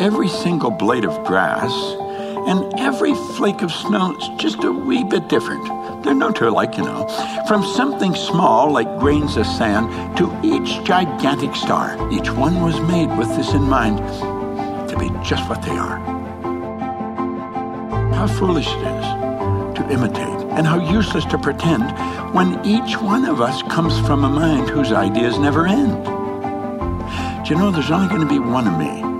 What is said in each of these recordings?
every single blade of grass and every flake of snow is just a wee bit different. They're no two alike, you know. From something small like grains of sand to each gigantic star. Each one was made with this in mind to be just what they are. How foolish it is to imitate, and how useless to pretend when each one of us comes from a mind whose ideas never end. Do you know there's only going to be one of me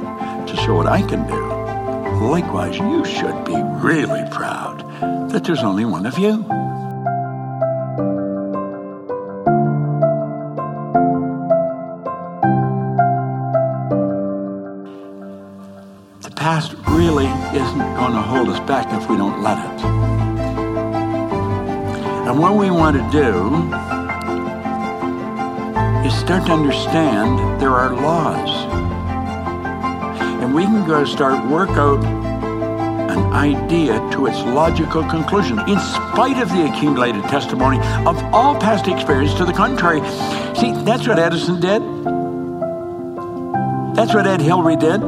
show what I can do? Likewise, you should be really proud that there's only one of you. The past really isn't going to hold us back if we don't let it. And what we want to do is start to understand there are laws. And we can go start work out an idea to its logical conclusion, in spite of the accumulated testimony of all past experience to the contrary. See, that's what Edison did. That's what Ed Hillary did.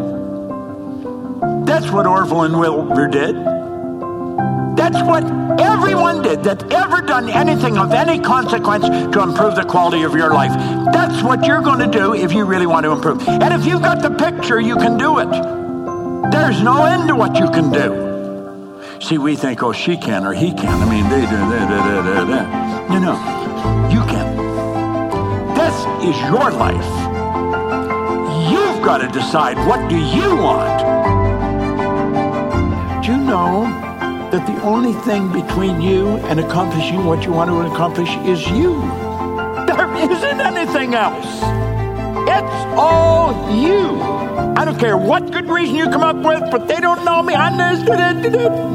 That's what Orville and Wilbur did. That's what everyone did that ever done anything of any consequence to improve the quality of your life. That's what you're going to do if you really want to improve. And if you've got the picture, you can do it. There's no end to what you can do. See, we think, oh, she can or he can. I mean, they do, da, da, da, da. You know, you can. This is your life. You've got to decide what do you want. That the only thing between you and accomplishing what you want to accomplish is you? There isn't anything else. It's all you. I don't care what good reason you come up with, but they don't know me. I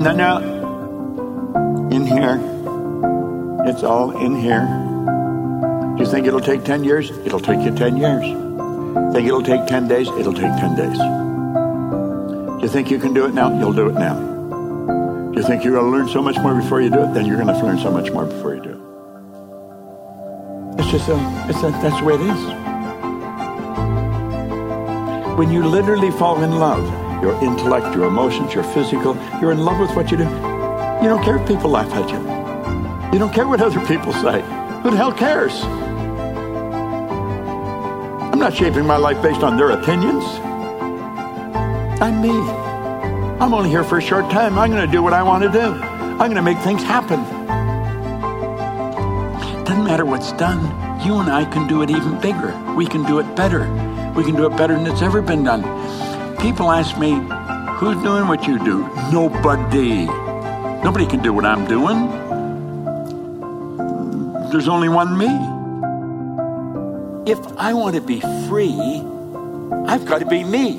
No, no. In here. It's all in here. Do you think it'll take 10 years? It'll take you 10 years. Think it'll take 10 days? It'll take 10 days. You think you can do it now? You'll do it now. You think you're going to learn so much more before you do it? Then you're going to learn so much more before you do it. It's just a, it's a, that's the way it is when you literally fall in love, your intellect, your emotions, your physical, you're in love with what you do. You don't care if people laugh at you. You don't care what other people say. Who the hell cares? I'm not shaping my life based on their opinions. I'm me. I'm only here for a short time. I'm going to do what I want to do. I'm going to make things happen. Doesn't matter what's done. You and I can do it even bigger. We can do it better. We can do it better than it's ever been done. People ask me, who's doing what you do? Nobody. Nobody can do what I'm doing. There's only one me. If I want to be free, I've got to be me.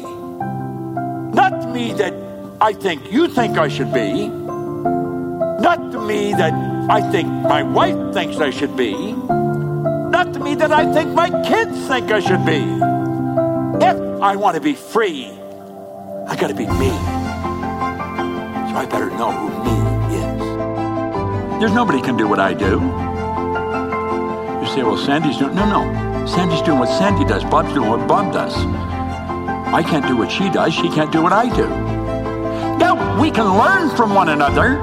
Not me that I think you think I should be. Not to me that I think my wife thinks I should be. Not to me that I think my kids think I should be. If I want to be free, I got to be me. So I better know who me is. There's nobody can do what I do. You say, well, Sandy's doing. No, no. Sandy's doing what Sandy does. Bob's doing what Bob does. I can't do what she does. She can't do what I do. Now, we can learn from one another,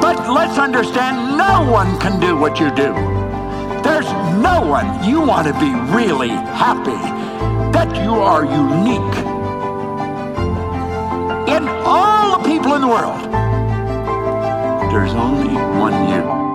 but let's understand no one can do what you do. There's no one. You want to be really happy that you are unique in all the people in the world. There's only one you.